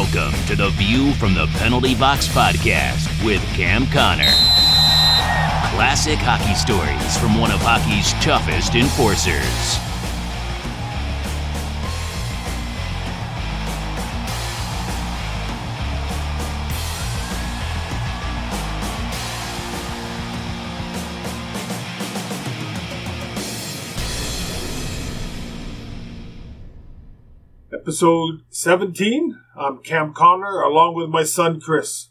Welcome to the View from the Penalty Box podcast with Cam Connor. Classic hockey stories from one of hockey's toughest enforcers. Episode 17. I'm Cam Connor along with my son Chris.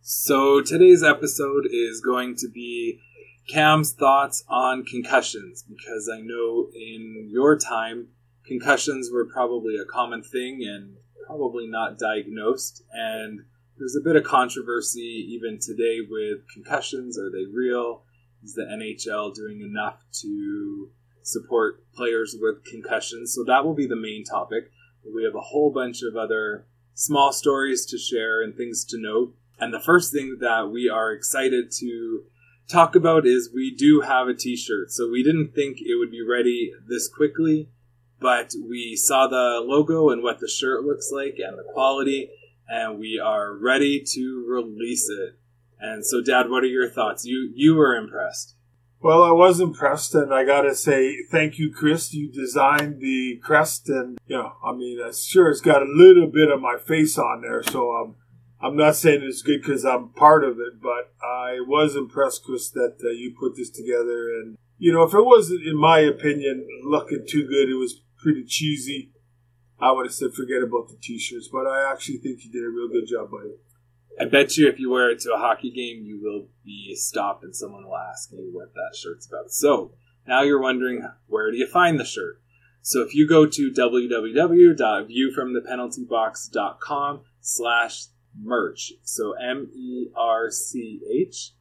So today's episode is going to be Cam's thoughts on concussions because I know in your time concussions were probably a common thing and probably not diagnosed and there's a bit of controversy even today with concussions are they real is the NHL doing enough to support players with concussions so that will be the main topic we have a whole bunch of other small stories to share and things to note. And the first thing that we are excited to talk about is we do have a t shirt. So we didn't think it would be ready this quickly, but we saw the logo and what the shirt looks like and the quality, and we are ready to release it. And so, Dad, what are your thoughts? You you were impressed. Well, I was impressed, and I gotta say thank you, Chris. You designed the crest, and you know, I mean, sure, it's got a little bit of my face on there, so um, I'm not saying it's good because I'm part of it, but I was impressed, Chris, that uh, you put this together. And you know, if it wasn't, in my opinion, looking too good, it was pretty cheesy. I would have said forget about the t-shirts, but I actually think you did a real good job by it. I bet you if you wear it to a hockey game, you will be stopped and someone will ask you what that shirt's about. So now you're wondering where do you find the shirt? So if you go to www.viewfromthepenaltybox.com slash merch, so M-E-R-C-H,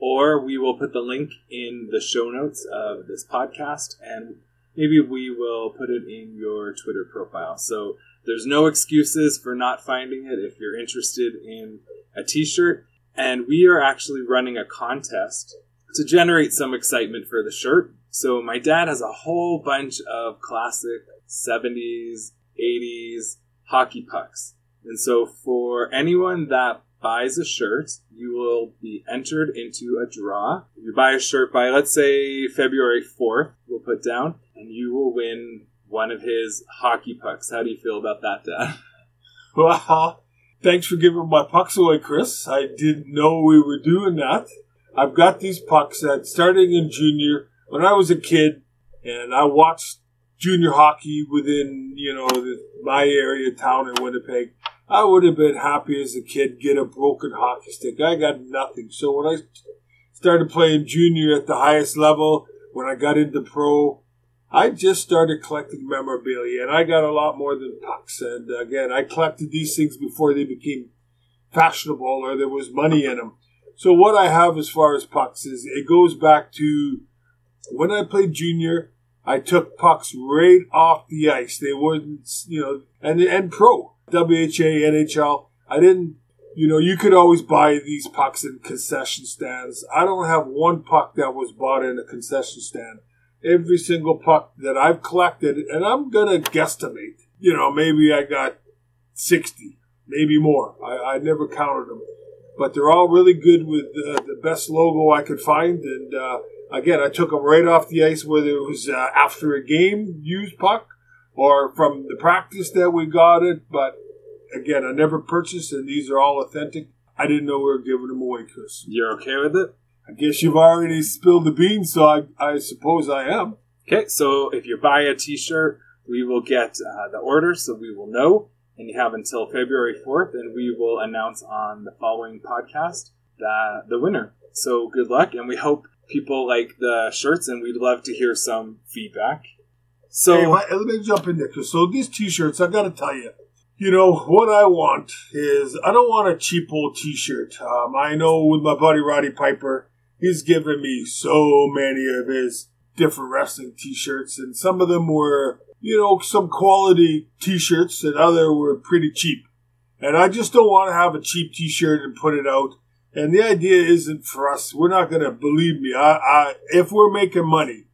or we will put the link in the show notes of this podcast and maybe we will put it in your Twitter profile. So there's no excuses for not finding it if you're interested in a t shirt. And we are actually running a contest to generate some excitement for the shirt. So my dad has a whole bunch of classic 70s, 80s hockey pucks. And so for anyone that buys a shirt, you will be entered into a draw. If you buy a shirt by, let's say, February 4th, we'll put down, and you will win one of his hockey pucks. How do you feel about that, Dad? Well, thanks for giving my pucks away, Chris. I didn't know we were doing that. I've got these pucks that starting in junior when I was a kid, and I watched junior hockey within you know the, my area town in Winnipeg. I would have been happy as a kid get a broken hockey stick. I got nothing. So when I started playing junior at the highest level, when I got into pro, I just started collecting memorabilia, and I got a lot more than pucks. And uh, again, I collected these things before they became fashionable or there was money in them. So what I have as far as pucks is it goes back to when I played junior. I took pucks right off the ice. They wouldn't, you know, and and pro WHA NHL. I didn't, you know, you could always buy these pucks in concession stands. I don't have one puck that was bought in a concession stand every single puck that I've collected, and I'm gonna guesstimate. You know, maybe I got sixty, maybe more. I, I never counted them, but they're all really good with the best logo I could find. And uh, again, I took them right off the ice, whether it was uh, after a game used puck or from the practice that we got it. But again, I never purchased, and these are all authentic. I didn't know we were giving them away, Chris. You're okay with it? I guess you've already spilled the beans, so I, I suppose I am. Okay, so if you buy a t shirt, we will get uh, the order, so we will know. And you have until February 4th, and we will announce on the following podcast that the winner. So good luck, and we hope people like the shirts, and we'd love to hear some feedback. So hey, let me jump in there. So these t-shirts, I got to tell you, you know what I want is I don't want a cheap old t-shirt. Um, I know with my buddy Roddy Piper, he's given me so many of his different wrestling t-shirts and some of them were you know some quality t-shirts and other were pretty cheap. And i just don't want to have a cheap t-shirt and put it out. And the idea isn't for us. We're not going to believe me I, I if we're making money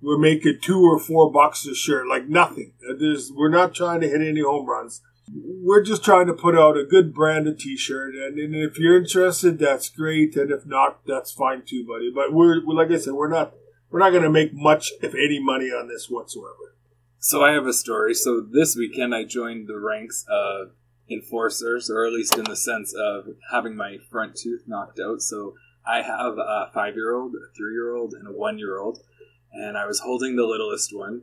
we're making two or four bucks a shirt like nothing. There's, we're not trying to hit any home runs we're just trying to put out a good branded T-shirt, and, and if you're interested, that's great, and if not, that's fine too, buddy. But we're, like I said, we're not we're not going to make much, if any, money on this whatsoever. So I have a story. So this weekend I joined the ranks of enforcers, or at least in the sense of having my front tooth knocked out. So I have a five-year-old, a three-year-old, and a one-year-old, and I was holding the littlest one,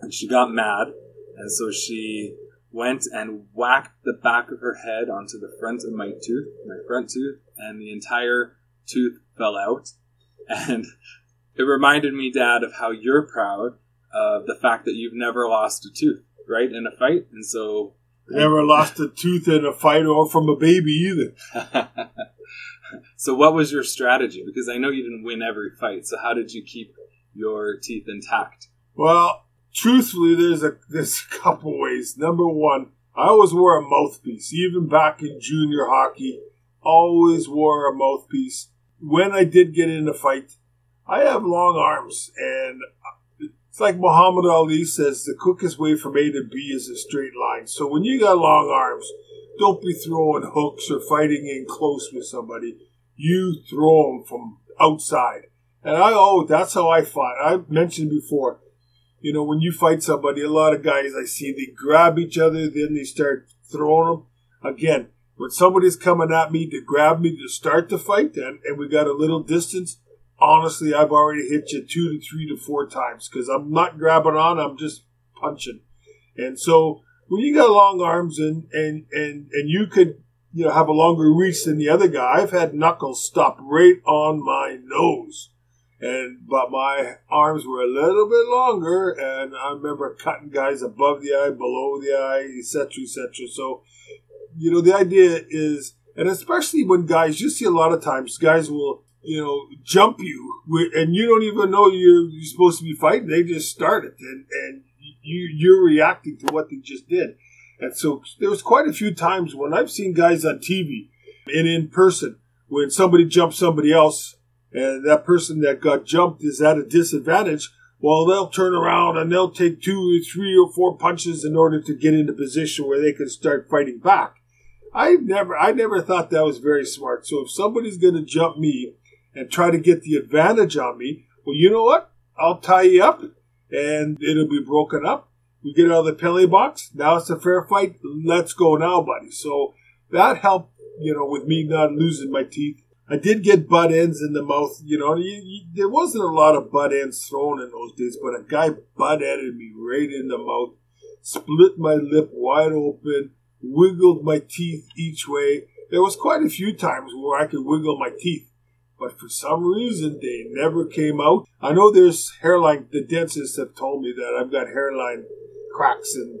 and she got mad, and so she went and whacked the back of her head onto the front of my tooth, my front tooth, and the entire tooth fell out. And it reminded me, Dad, of how you're proud of the fact that you've never lost a tooth, right, in a fight. And so. Never lost a tooth in a fight or from a baby either. so, what was your strategy? Because I know you didn't win every fight. So, how did you keep your teeth intact? Well, truthfully, there's a there's a couple ways. Number one, I always wore a mouthpiece, even back in junior hockey. Always wore a mouthpiece. When I did get in a fight, I have long arms, and it's like Muhammad Ali says: the quickest way from A to B is a straight line. So when you got long arms, don't be throwing hooks or fighting in close with somebody. You throw them from outside. And I oh, that's how I fight. I mentioned before you know, when you fight somebody, a lot of guys I see, they grab each other, then they start throwing them. Again, when somebody's coming at me to grab me to start the fight, and, and we got a little distance, honestly, I've already hit you two to three to four times because I'm not grabbing on, I'm just punching. And so when you got long arms and, and, and, and you could, you know, have a longer reach than the other guy, I've had knuckles stop right on my nose and but my arms were a little bit longer, and I remember cutting guys above the eye, below the eye, etc., etc. So, you know, the idea is, and especially when guys, you see a lot of times guys will, you know, jump you, and you don't even know you're, you're supposed to be fighting. They just start it, and and you you're reacting to what they just did. And so there was quite a few times when I've seen guys on TV and in person when somebody jumps somebody else and that person that got jumped is at a disadvantage, well, they'll turn around and they'll take two or three or four punches in order to get into position where they can start fighting back. I never, I never thought that was very smart. So if somebody's going to jump me and try to get the advantage on me, well, you know what? I'll tie you up and it'll be broken up. We get out of the penalty box. Now it's a fair fight. Let's go now, buddy. So that helped, you know, with me not losing my teeth I did get butt ends in the mouth. You know, you, you, there wasn't a lot of butt ends thrown in those days, but a guy butt ended me right in the mouth, split my lip wide open, wiggled my teeth each way. There was quite a few times where I could wiggle my teeth, but for some reason they never came out. I know there's hairline. The dentists have told me that I've got hairline cracks in,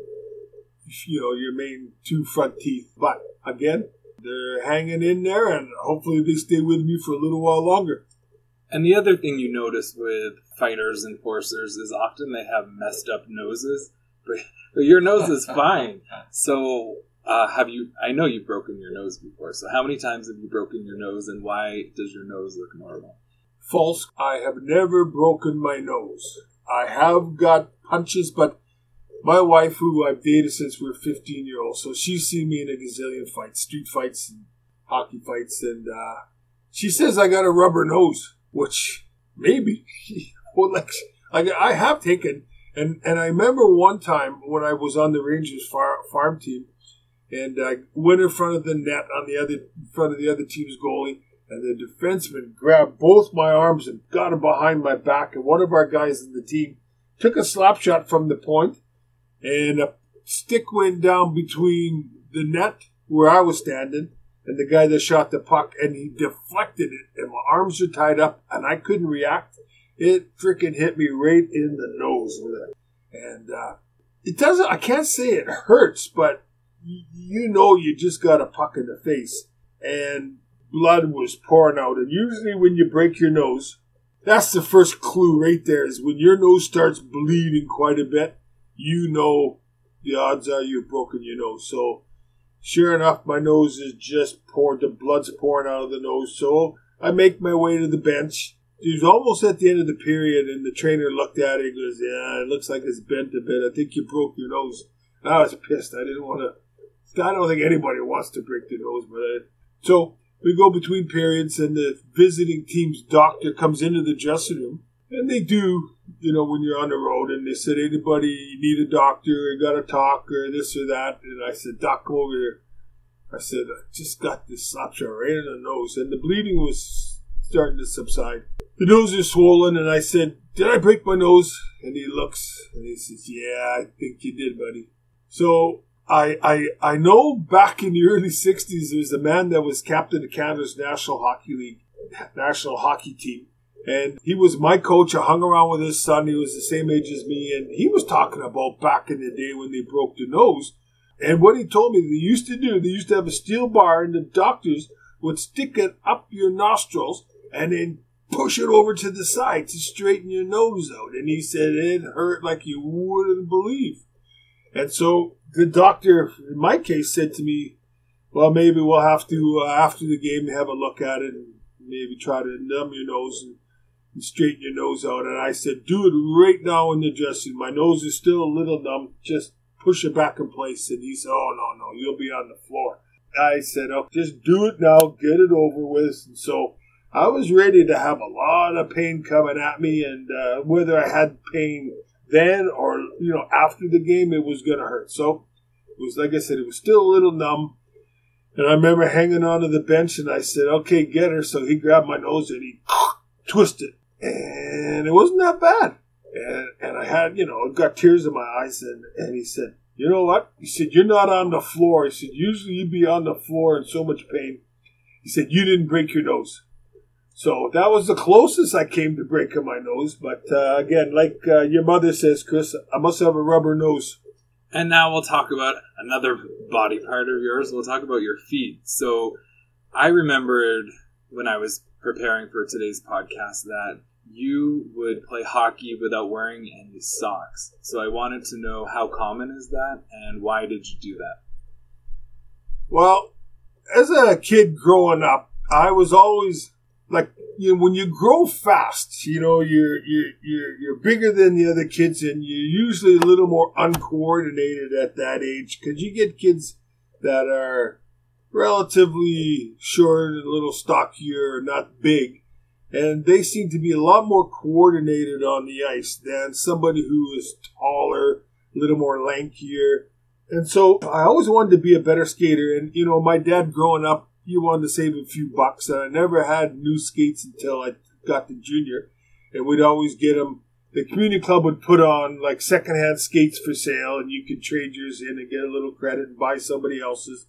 you know, your main two front teeth. But again, they're hanging in there, and hopefully they stay with me for a little while longer. And the other thing you notice with fighters and forcers is often they have messed up noses, but, but your nose is fine. So, uh, have you? I know you've broken your nose before. So, how many times have you broken your nose, and why does your nose look normal? False. I have never broken my nose. I have got punches, but my wife, who I've dated since we were 15 year olds, so she's seen me in a gazillion fights, street fights and hockey fights, and uh, she says I got a rubber nose, which maybe, well, like, like I have taken, and and I remember one time when I was on the Rangers far, farm team, and I went in front of the net on the other in front of the other team's goalie, and the defenseman grabbed both my arms and got him behind my back, and one of our guys in the team took a slap shot from the point and a stick went down between the net where I was standing and the guy that shot the puck, and he deflected it, and my arms were tied up, and I couldn't react. It freaking hit me right in the nose, and uh, it doesn't. I can't say it hurts, but you know you just got a puck in the face, and blood was pouring out. And usually, when you break your nose, that's the first clue right there. Is when your nose starts bleeding quite a bit you know the odds are you've broken your nose. So, sure enough, my nose is just poured, the blood's pouring out of the nose. So, I make my way to the bench. It was almost at the end of the period, and the trainer looked at it and goes, Yeah, it looks like it's bent a bit. I think you broke your nose. And I was pissed. I didn't want to I don't think anybody wants to break their nose, but uh, so we go between periods, and the visiting team's doctor comes into the dressing room, and they do, you know, when you're on the road, and they said, anybody need a doctor, you got to talk, or this or that, and I said, Doc, come over here. I said, I just got this shot right in the nose, and the bleeding was starting to subside. The nose is swollen, and I said, Did I break my nose? And he looks and he says, Yeah, I think you did, buddy. So I I I know back in the early '60s there was a man that was captain of Canada's National Hockey League, national hockey team, and he was my coach. I hung around with his son. He was the same age as me, and he was talking about back in the day when they broke the nose and what he told me they used to do, they used to have a steel bar, and the doctors would stick it up your nostrils and then push it over to the side to straighten your nose out. And he said it hurt like you wouldn't believe. And so the doctor, in my case, said to me, well, maybe we'll have to, uh, after the game, have a look at it and maybe try to numb your nose and, and straighten your nose out. And I said, do it right now in the dressing. My nose is still a little numb. Just push it back in place. And he said, Oh, no, no, you'll be on the floor. I said, Oh, just do it now, get it over with. And so I was ready to have a lot of pain coming at me. And uh, whether I had pain then or, you know, after the game, it was going to hurt. So it was, like I said, it was still a little numb. And I remember hanging onto the bench and I said, okay, get her. So he grabbed my nose and he twisted. And it wasn't that bad. And, and I had, you know, got tears in my eyes. And, and he said, You know what? He said, You're not on the floor. He said, Usually you'd be on the floor in so much pain. He said, You didn't break your nose. So that was the closest I came to breaking my nose. But uh, again, like uh, your mother says, Chris, I must have a rubber nose. And now we'll talk about another body part of yours. We'll talk about your feet. So I remembered when I was preparing for today's podcast that you would play hockey without wearing any socks. So I wanted to know how common is that and why did you do that? Well, as a kid growing up, I was always like you know, when you grow fast, you know, you're you're you're you're bigger than the other kids and you're usually a little more uncoordinated at that age cuz you get kids that are relatively short and a little stockier, not big and they seem to be a lot more coordinated on the ice than somebody who is taller, a little more lankier. And so I always wanted to be a better skater. And, you know, my dad growing up, he wanted to save a few bucks. And I never had new skates until I got to junior. And we'd always get them. The community club would put on like secondhand skates for sale, and you could trade yours in and get a little credit and buy somebody else's.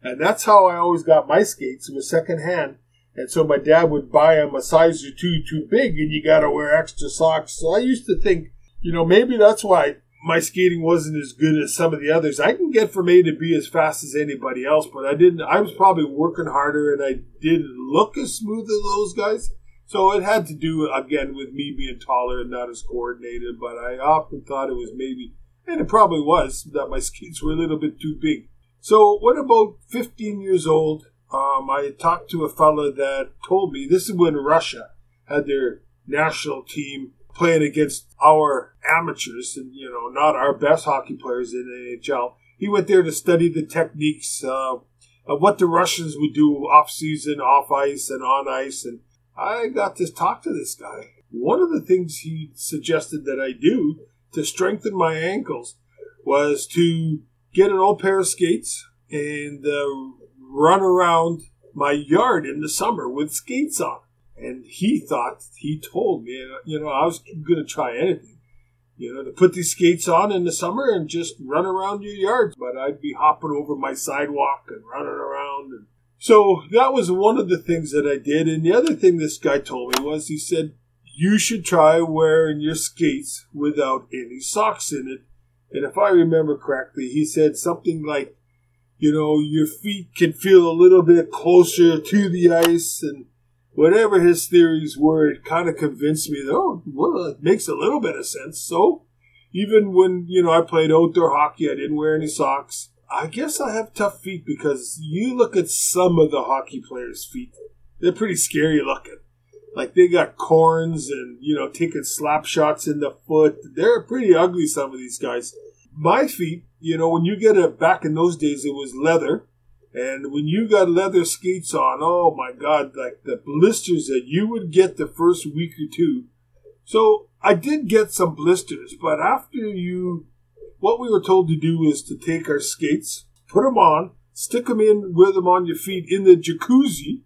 And that's how I always got my skates, was secondhand and so my dad would buy him a size or two too big, and you got to wear extra socks. So I used to think, you know, maybe that's why my skating wasn't as good as some of the others. I can get from A to B as fast as anybody else, but I didn't. I was probably working harder, and I didn't look as smooth as those guys. So it had to do again with me being taller and not as coordinated. But I often thought it was maybe, and it probably was, that my skates were a little bit too big. So what about 15 years old? Um, I talked to a fellow that told me this is when Russia had their national team playing against our amateurs and you know not our best hockey players in the NHL. He went there to study the techniques uh, of what the Russians would do off season, off ice, and on ice. And I got to talk to this guy. One of the things he suggested that I do to strengthen my ankles was to get an old pair of skates and uh, run around my yard in the summer with skates on. And he thought, he told me, uh, you know, I was going to try anything, you know, to put these skates on in the summer and just run around your yard. But I'd be hopping over my sidewalk and running around. And so that was one of the things that I did. And the other thing this guy told me was he said, you should try wearing your skates without any socks in it. And if I remember correctly, he said something like, you know, your feet can feel a little bit closer to the ice and whatever his theories were, it kind of convinced me that, oh, well, it makes a little bit of sense. So even when, you know, I played outdoor hockey, I didn't wear any socks. I guess I have tough feet because you look at some of the hockey players' feet, they're pretty scary looking. Like they got corns and, you know, taking slap shots in the foot. They're pretty ugly, some of these guys. My feet you know, when you get it back in those days, it was leather. And when you got leather skates on, oh my God, like the blisters that you would get the first week or two. So I did get some blisters, but after you, what we were told to do is to take our skates, put them on, stick them in with them on your feet in the jacuzzi,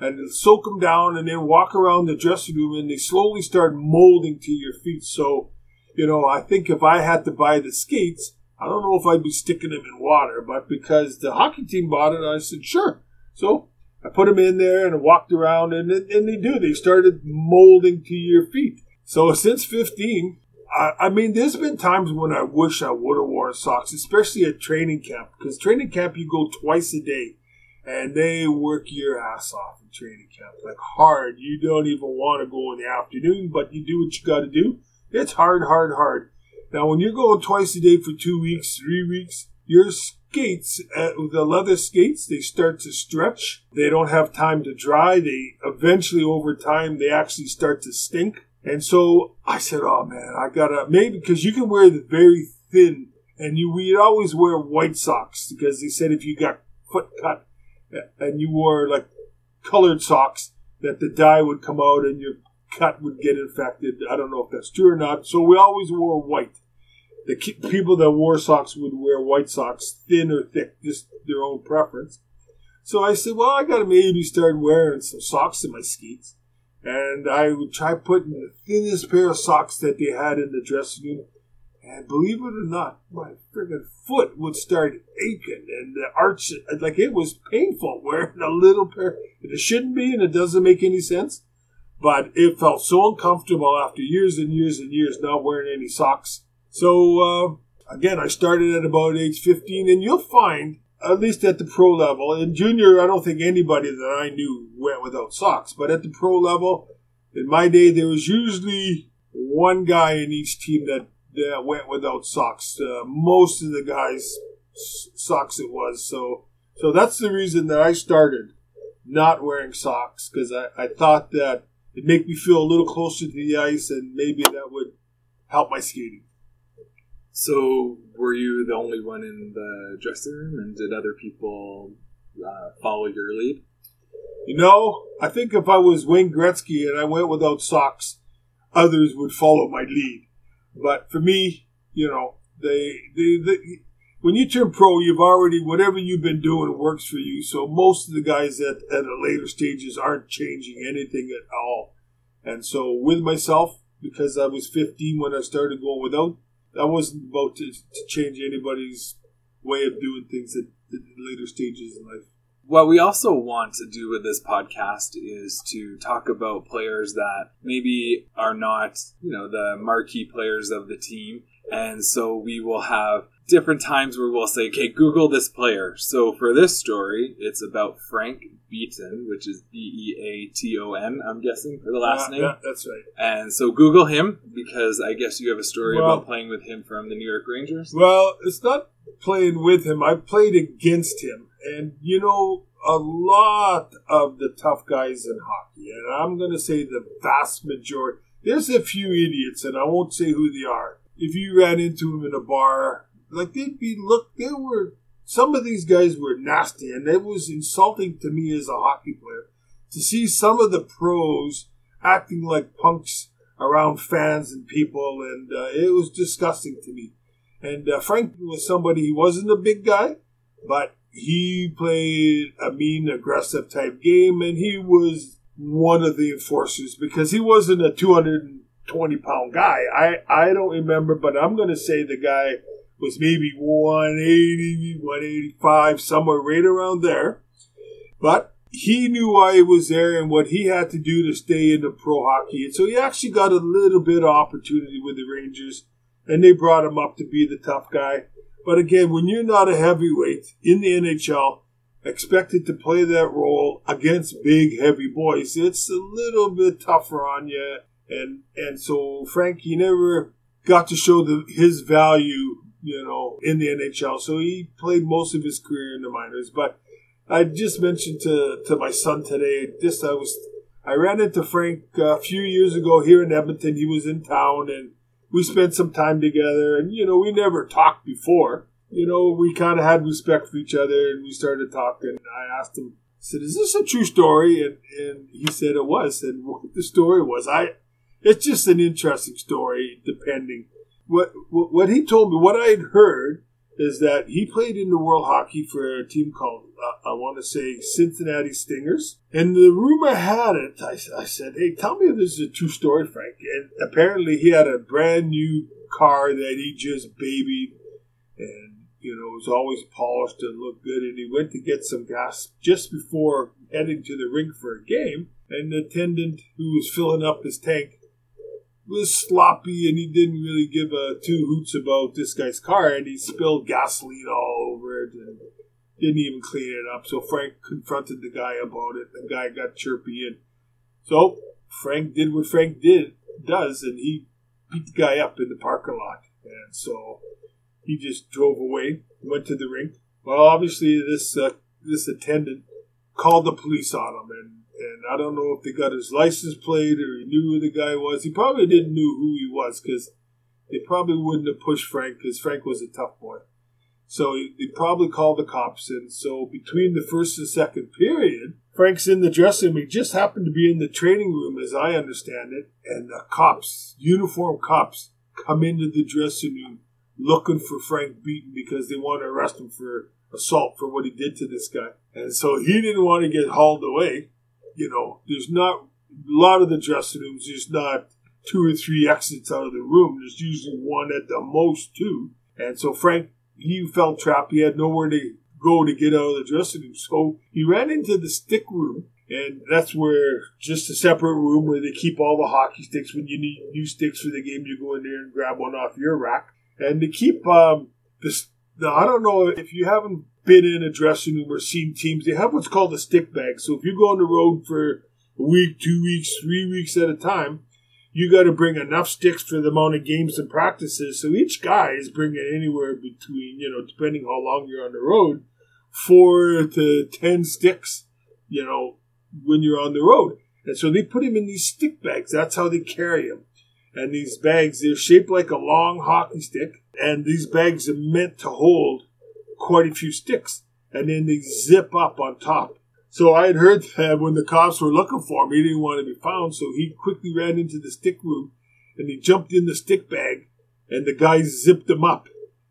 and soak them down, and then walk around the dressing room, and they slowly start molding to your feet. So, you know, I think if I had to buy the skates, I don't know if I'd be sticking them in water, but because the hockey team bought it, I said, sure. So I put them in there and walked around, and, and they do. They started molding to your feet. So since 15, I, I mean, there's been times when I wish I would have worn socks, especially at training camp, because training camp you go twice a day, and they work your ass off in training camp, like hard. You don't even want to go in the afternoon, but you do what you got to do. It's hard, hard, hard. Now, when you're going twice a day for two weeks, three weeks, your skates, uh, the leather skates, they start to stretch. They don't have time to dry. They eventually, over time, they actually start to stink. And so I said, "Oh man, I gotta maybe because you can wear the very thin, and you we'd always wear white socks because they said if you got foot cut and you wore like colored socks, that the dye would come out and your cut would get infected. I don't know if that's true or not. So we always wore white. The people that wore socks would wear white socks, thin or thick, just their own preference. So I said, well, I got to maybe start wearing some socks in my skates and I would try putting the thinnest pair of socks that they had in the dressing room. And believe it or not, my friggin' foot would start aching and the arch, like it was painful wearing a little pair. It shouldn't be and it doesn't make any sense. But it felt so uncomfortable after years and years and years not wearing any socks. So, uh, again, I started at about age 15 and you'll find at least at the pro level. In junior, I don't think anybody that I knew went without socks. But at the pro level, in my day, there was usually one guy in each team that, that went without socks. Uh, most of the guys, socks it was. So, so that's the reason that I started not wearing socks because I, I thought that it'd make me feel a little closer to the ice and maybe that would help my skating. So, were you the only one in the dressing room, and did other people uh, follow your lead? You know, I think if I was Wayne Gretzky and I went without socks, others would follow my lead. But for me, you know, they, they, they when you turn pro, you've already whatever you've been doing works for you. So most of the guys at at the later stages aren't changing anything at all. And so with myself, because I was 15 when I started going without, I wasn't about to, to change anybody's way of doing things at, at later stages in life. What we also want to do with this podcast is to talk about players that maybe are not, you know, the marquee players of the team. And so we will have different times where we'll say, okay, Google this player. So for this story, it's about Frank Beaton, which is B E A T O N, I'm guessing, for the uh, last yeah, name. Yeah, that's right. And so Google him because I guess you have a story Well- about playing with him from the New York Rangers. Well, it's not playing with him. I played against him. And, you know, a lot of the tough guys in hockey, and I'm going to say the vast majority, there's a few idiots, and I won't say who they are. If you ran into them in a bar, like they'd be, look, they were, some of these guys were nasty, and it was insulting to me as a hockey player to see some of the pros acting like punks around fans and people, and uh, it was disgusting to me. And uh, Frank was somebody, he wasn't a big guy, but he played a mean, aggressive type game, and he was one of the enforcers because he wasn't a 220 pound guy. I, I don't remember, but I'm going to say the guy was maybe 180, 185, somewhere right around there. But he knew why he was there and what he had to do to stay into pro hockey. And so he actually got a little bit of opportunity with the Rangers, and they brought him up to be the tough guy. But again, when you're not a heavyweight in the NHL, expected to play that role against big, heavy boys, it's a little bit tougher on you. And and so Frankie never got to show the, his value, in the NHL. So he played most of his career in the minors. But I just mentioned to to my son today. This I was I ran into Frank a few years ago here in Edmonton. He was in town and we spent some time together and you know we never talked before you know, we kind of had respect for each other and we started talking. I asked him, I said, "Is this a true story?" And and he said it was. And what the story was, I, it's just an interesting story. Depending what what he told me, what I had heard is that he played in the World Hockey for a team called uh, I want to say Cincinnati Stingers. And the rumor had it, I, I said, "Hey, tell me if this is a true story, Frank." And apparently, he had a brand new car that he just babied, and you know, was always polished and looked good. And he went to get some gas just before heading to the rink for a game. And the attendant who was filling up his tank was sloppy and he didn't really give a two hoots about this guy's car. And he spilled gasoline all over it and didn't even clean it up. So Frank confronted the guy about it. The guy got chirpy. And so Frank did what Frank did does and he beat the guy up in the parking lot. And so he just drove away, went to the rink. Well, obviously, this uh, this attendant called the police on him, and, and I don't know if they got his license plate or he knew who the guy was. He probably didn't know who he was because they probably wouldn't have pushed Frank because Frank was a tough boy. So they probably called the cops, and so between the first and second period, Frank's in the dressing room. He just happened to be in the training room, as I understand it, and the cops, uniform cops, come into the dressing room looking for Frank Beaton because they want to arrest him for assault for what he did to this guy. And so he didn't want to get hauled away. You know, there's not a lot of the dressing rooms, there's not two or three exits out of the room. There's usually one at the most two. And so Frank, he felt trapped. He had nowhere to go to get out of the dressing room. So he ran into the stick room. And that's where just a separate room where they keep all the hockey sticks. When you need new sticks for the game, you go in there and grab one off your rack. And to keep um, this, I don't know if you haven't been in a dressing room or seen teams, they have what's called a stick bag. So if you go on the road for a week, two weeks, three weeks at a time, you got to bring enough sticks for the amount of games and practices. So each guy is bringing anywhere between, you know, depending how long you're on the road, four to ten sticks, you know, when you're on the road. And so they put him in these stick bags. That's how they carry him. And these bags, they're shaped like a long hockey stick. And these bags are meant to hold quite a few sticks. And then they zip up on top. So I had heard that when the cops were looking for him, he didn't want to be found. So he quickly ran into the stick room and he jumped in the stick bag and the guys zipped him up.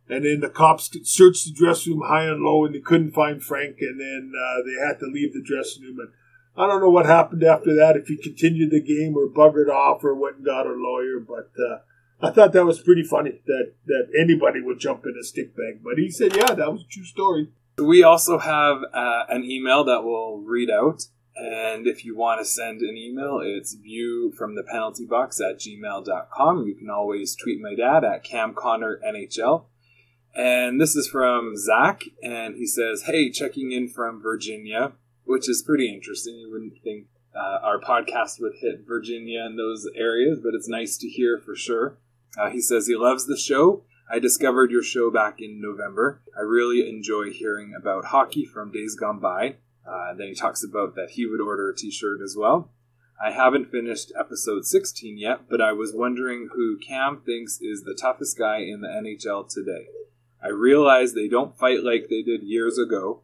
And then the cops searched the dressing room high and low and they couldn't find Frank. And then uh, they had to leave the dressing room. And I don't know what happened after that, if he continued the game or buggered off or went and got a lawyer, but uh, I thought that was pretty funny that, that anybody would jump in a stick bag. But he said, yeah, that was a true story. We also have uh, an email that we'll read out. And if you want to send an email, it's view from the penalty box at gmail.com. You can always tweet my dad at camconnornhl. And this is from Zach, and he says, Hey, checking in from Virginia which is pretty interesting. You wouldn't think uh, our podcast would hit Virginia and those areas, but it's nice to hear for sure. Uh, he says he loves the show. I discovered your show back in November. I really enjoy hearing about hockey from days gone by. Uh, then he talks about that he would order a t shirt as well. I haven't finished episode 16 yet, but I was wondering who Cam thinks is the toughest guy in the NHL today. I realize they don't fight like they did years ago,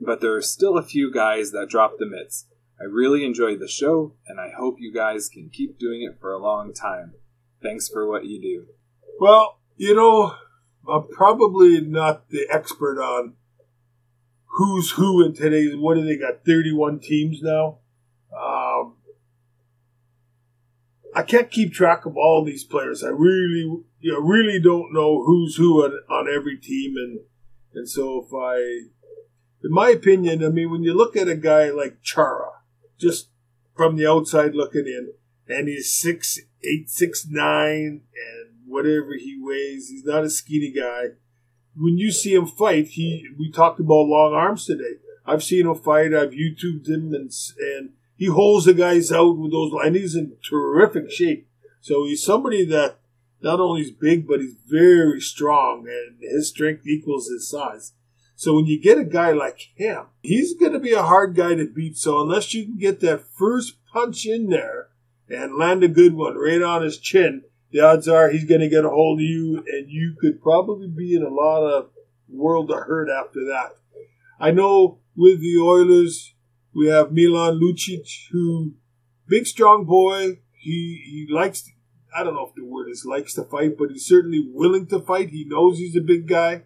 but there are still a few guys that drop the mitts. I really enjoyed the show, and I hope you guys can keep doing it for a long time. Thanks for what you do. Well, you know, I'm probably not the expert on who's who in today's. What do they got? 31 teams now. Um, I can't keep track of all these players. I really, you know, really don't know who's who on, on every team, and and so if I in my opinion, I mean, when you look at a guy like Chara, just from the outside looking in, and he's six eight, six nine, and whatever he weighs, he's not a skinny guy. When you see him fight, he we talked about long arms today. I've seen him fight. I've YouTubed him, and and he holds the guys out with those, and he's in terrific shape. So he's somebody that not only is big, but he's very strong, and his strength equals his size. So when you get a guy like him, he's going to be a hard guy to beat. So unless you can get that first punch in there and land a good one right on his chin, the odds are he's going to get a hold of you, and you could probably be in a lot of world of hurt after that. I know with the Oilers, we have Milan Lucic, who, big strong boy, he, he likes, To, I don't know if the word is likes to fight, but he's certainly willing to fight. He knows he's a big guy.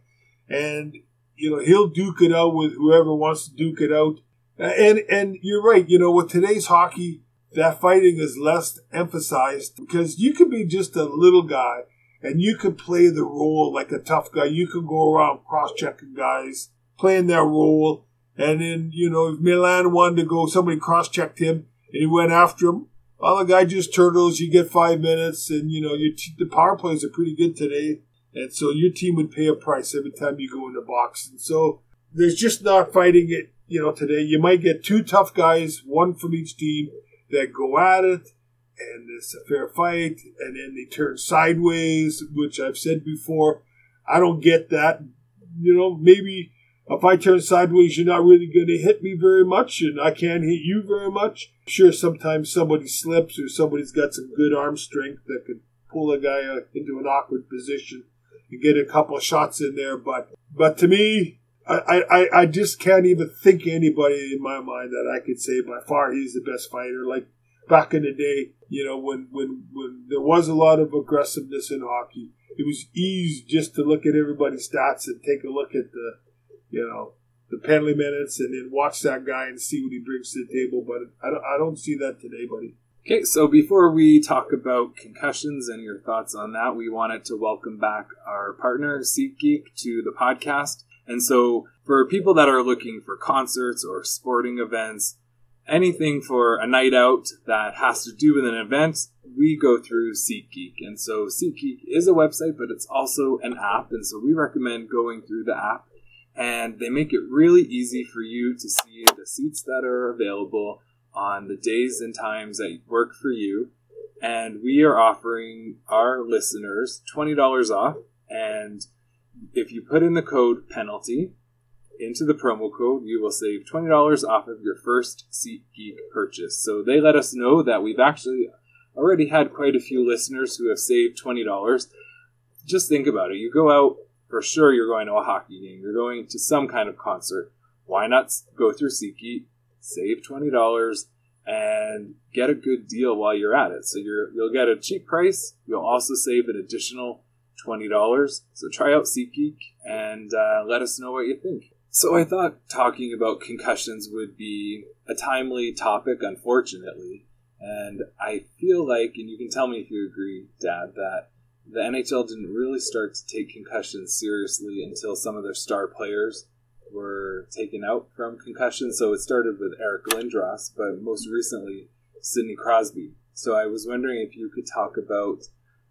And, you know, he'll duke it out with whoever wants to duke it out. And, and you're right, you know, with today's hockey, that fighting is less emphasized because you could be just a little guy and you could play the role like a tough guy. You could go around cross checking guys, playing that role. And then, you know, if Milan wanted to go, somebody cross checked him and he went after him. Well, the guy just turtles. You get five minutes, and you know your t- the power plays are pretty good today, and so your team would pay a price every time you go in the box. And so there's just not fighting it, you know. Today you might get two tough guys, one from each team, that go at it, and it's a fair fight, and then they turn sideways, which I've said before. I don't get that. You know, maybe if I turn sideways, you're not really going to hit me very much, and I can't hit you very much. Sure, sometimes somebody slips or somebody's got some good arm strength that could pull a guy uh, into an awkward position and get a couple of shots in there. But but to me, I, I, I just can't even think anybody in my mind that I could say by far he's the best fighter. Like back in the day, you know, when, when, when there was a lot of aggressiveness in hockey, it was easy just to look at everybody's stats and take a look at the you know, the penalty minutes and then watch that guy and see what he brings to the table. But I don't, I don't see that today, buddy. Okay, so before we talk about concussions and your thoughts on that, we wanted to welcome back our partner, SeatGeek, to the podcast. And so, for people that are looking for concerts or sporting events, anything for a night out that has to do with an event, we go through SeatGeek. And so, SeatGeek is a website, but it's also an app. And so, we recommend going through the app and they make it really easy for you to see the seats that are available on the days and times that work for you. And we are offering our listeners $20 off. And if you put in the code penalty into the promo code, you will save $20 off of your first SeatGeek purchase. So they let us know that we've actually already had quite a few listeners who have saved $20. Just think about it. You go out for sure you're going to a hockey game, you're going to some kind of concert. Why not go through SeatGeek, save twenty dollars, and get a good deal while you're at it? So you're you'll get a cheap price. You'll also save an additional twenty dollars. So try out SeatGeek and uh, let us know what you think. So I thought talking about concussions would be a timely topic, unfortunately. And I feel like, and you can tell me if you agree, Dad, that the NHL didn't really start to take concussions seriously until some of their star players were taken out from concussions. So it started with Eric Lindros, but most recently Sidney Crosby. So I was wondering if you could talk about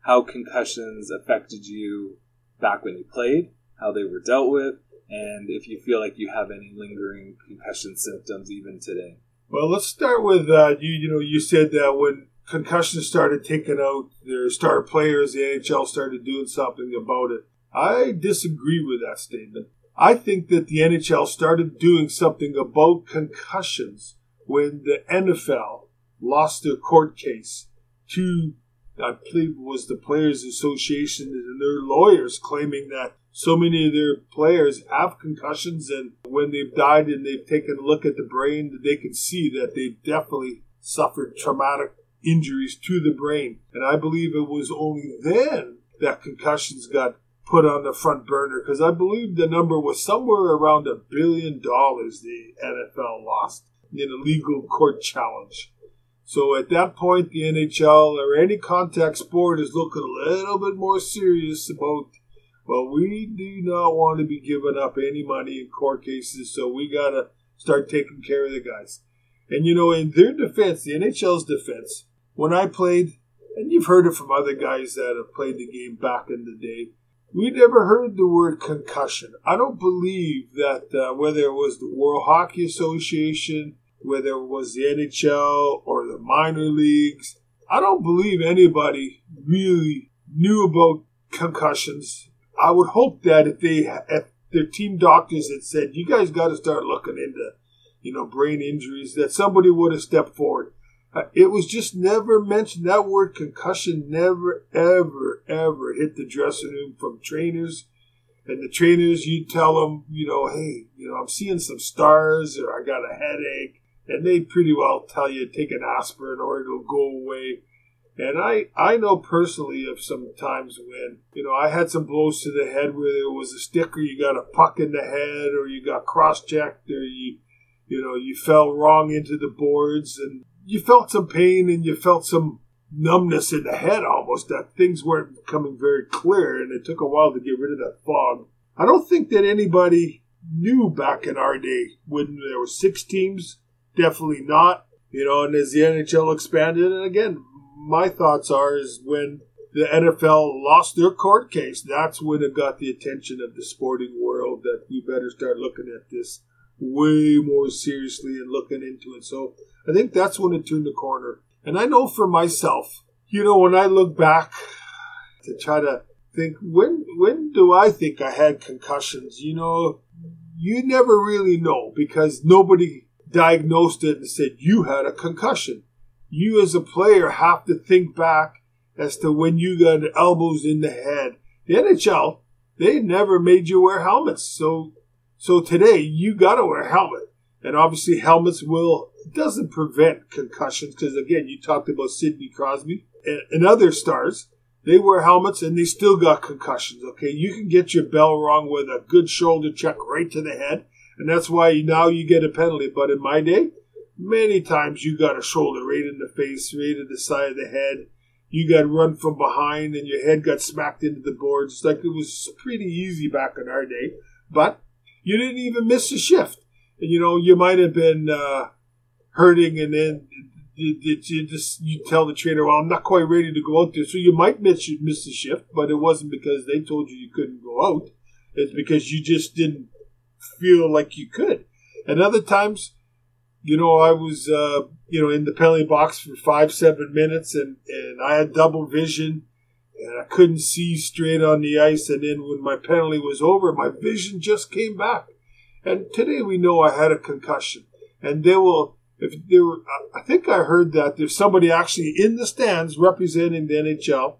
how concussions affected you back when you played, how they were dealt with, and if you feel like you have any lingering concussion symptoms even today. Well, let's start with uh, you. You know, you said that when concussions started taking out their star players, the NHL started doing something about it. I disagree with that statement. I think that the NHL started doing something about concussions when the NFL lost their court case to, I believe was the Players Association and their lawyers claiming that so many of their players have concussions and when they've died and they've taken a look at the brain, they can see that they've definitely suffered traumatic injuries to the brain. And I believe it was only then that concussions got put on the front burner because I believe the number was somewhere around a billion dollars the NFL lost in a legal court challenge. So at that point, the NHL or any contact sport is looking a little bit more serious about, well, we do not want to be giving up any money in court cases, so we got to start taking care of the guys. And you know, in their defense, the NHL's defense, when I played, and you've heard it from other guys that have played the game back in the day, we never heard the word concussion. I don't believe that uh, whether it was the World Hockey Association, whether it was the NHL or the minor leagues, I don't believe anybody really knew about concussions. I would hope that if they if their team doctors had said, "You guys got to start looking into, you know, brain injuries," that somebody would have stepped forward. Uh, it was just never mentioned. That word concussion never, ever, ever hit the dressing room from trainers, and the trainers, you'd tell them, you know, hey, you know, I'm seeing some stars or I got a headache. And they pretty well tell you take an aspirin or it'll go away. And I, I know personally of some times when, you know, I had some blows to the head where there was a stick or you got a puck in the head or you got cross checked or you, you know, you fell wrong into the boards and you felt some pain and you felt some numbness in the head almost that things weren't becoming very clear and it took a while to get rid of that fog. I don't think that anybody knew back in our day when there were six teams. Definitely not. You know, and as the NHL expanded, and again, my thoughts are is when the NFL lost their court case, that's when it got the attention of the sporting world that we better start looking at this way more seriously and looking into it. So I think that's when it turned the corner. And I know for myself, you know, when I look back to try to think when when do I think I had concussions, you know, you never really know because nobody diagnosed it and said you had a concussion. You as a player have to think back as to when you got elbows in the head. The NHL, they never made you wear helmets. So so today you got to wear a helmet. And obviously helmets will doesn't prevent concussions because again, you talked about Sidney Crosby and, and other stars. They wear helmets and they still got concussions. Okay, you can get your bell wrong with a good shoulder check right to the head, and that's why now you get a penalty. But in my day, many times you got a shoulder right in the face, right in the side of the head. You got run from behind and your head got smacked into the boards. Like it was pretty easy back in our day, but you didn't even miss a shift. And you know, you might have been uh, hurting, and then you, you, just you tell the trainer, "Well, I'm not quite ready to go out there." So you might miss miss the shift, but it wasn't because they told you you couldn't go out. It's because you just didn't feel like you could. And other times, you know, I was uh, you know in the penalty box for five seven minutes, and and I had double vision. And I couldn't see straight on the ice. And then when my penalty was over, my vision just came back. And today we know I had a concussion. And they will if there were, I think I heard that there's somebody actually in the stands representing the NHL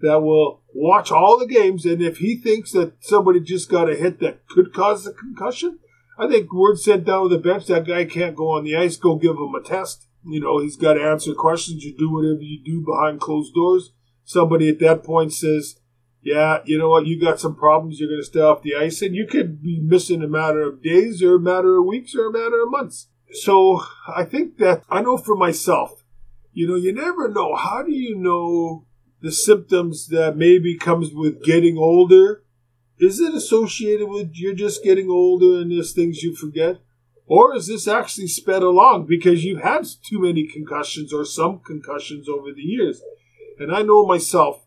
that will watch all the games, and if he thinks that somebody just got a hit that could cause a concussion, I think word sent down to the bench that guy can't go on the ice. Go give him a test. You know, he's got to answer questions. You do whatever you do behind closed doors. Somebody at that point says, "Yeah, you know what? You got some problems. You're going to stay off the ice, and you could be missing a matter of days, or a matter of weeks, or a matter of months." So I think that I know for myself, you know, you never know. How do you know the symptoms that maybe comes with getting older? Is it associated with you're just getting older and there's things you forget? Or is this actually sped along because you've had too many concussions or some concussions over the years? And I know myself,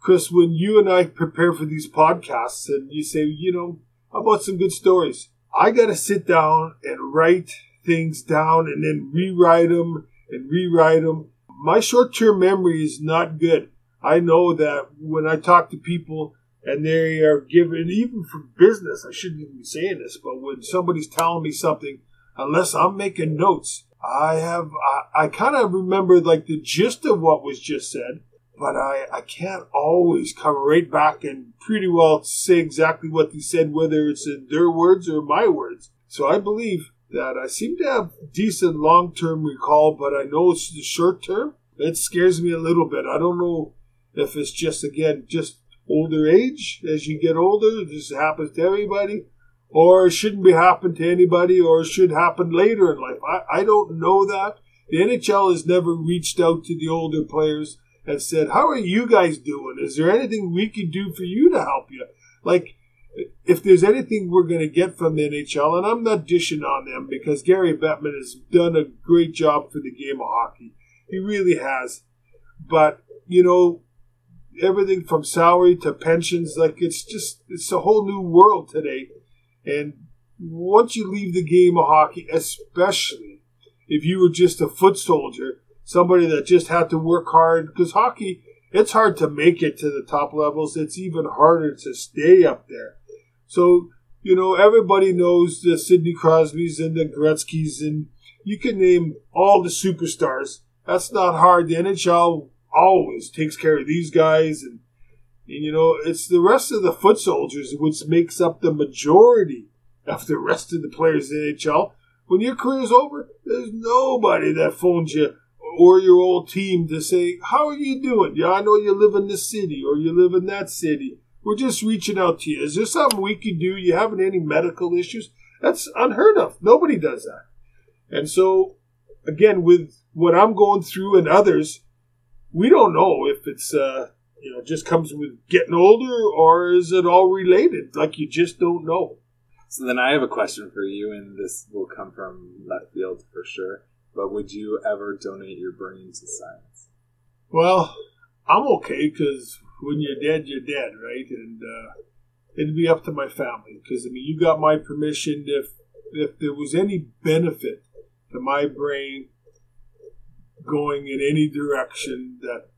Chris, when you and I prepare for these podcasts and you say, you know, how about some good stories? I got to sit down and write things down and then rewrite them and rewrite them. My short term memory is not good. I know that when I talk to people and they are given, even for business, I shouldn't even be saying this, but when somebody's telling me something, unless I'm making notes, I have, I, I kind of remember like the gist of what was just said, but I, I can't always come right back and pretty well say exactly what they said, whether it's in their words or my words. So I believe that I seem to have decent long term recall, but I know it's the short term. It scares me a little bit. I don't know if it's just again just older age as you get older. This happens to everybody, or it shouldn't be happen to anybody, or it should happen later in life. I, I don't know that. The NHL has never reached out to the older players and said, "How are you guys doing? Is there anything we can do for you to help you?" Like if there's anything we're going to get from the NHL, and I'm not dishing on them because Gary Bettman has done a great job for the game of hockey. He really has. But, you know, everything from salary to pensions, like it's just, it's a whole new world today. And once you leave the game of hockey, especially if you were just a foot soldier, somebody that just had to work hard, because hockey, it's hard to make it to the top levels. It's even harder to stay up there. So, you know, everybody knows the Sidney Crosbys and the Gretzky's, and you can name all the superstars. That's not hard. The NHL always takes care of these guys, and And, you know, it's the rest of the foot soldiers which makes up the majority of the rest of the players in the NHL. When your career's over, there's nobody that phones you or your old team to say, How are you doing? Yeah, I know you live in this city or you live in that city. We're just reaching out to you. Is there something we can do? You having any medical issues? That's unheard of. Nobody does that. And so, again, with what I'm going through and others, we don't know if it's uh, you know just comes with getting older or is it all related? Like you just don't know. So then I have a question for you, and this will come from left field for sure. But would you ever donate your brain to science? Well, I'm okay because when you're dead, you're dead, right? And uh, it'd be up to my family because I mean, you got my permission. If if there was any benefit to my brain going in any direction that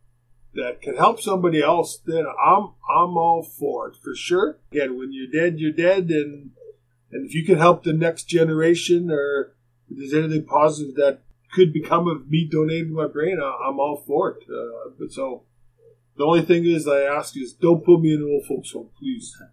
that can help somebody else, then I'm I'm all for it for sure. Again, when you're dead, you're dead, and and if you can help the next generation, or if there's anything positive that could become of me donating my brain, I'm all for it. Uh, but so the only thing is, I ask is don't put me in an old folks home, please.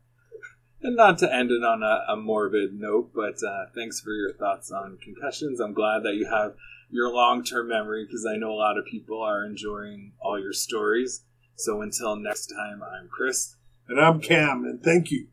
And not to end it on a, a morbid note, but uh, thanks for your thoughts on concussions. I'm glad that you have your long term memory because I know a lot of people are enjoying all your stories. So until next time, I'm Chris. And I'm Cam, and thank you.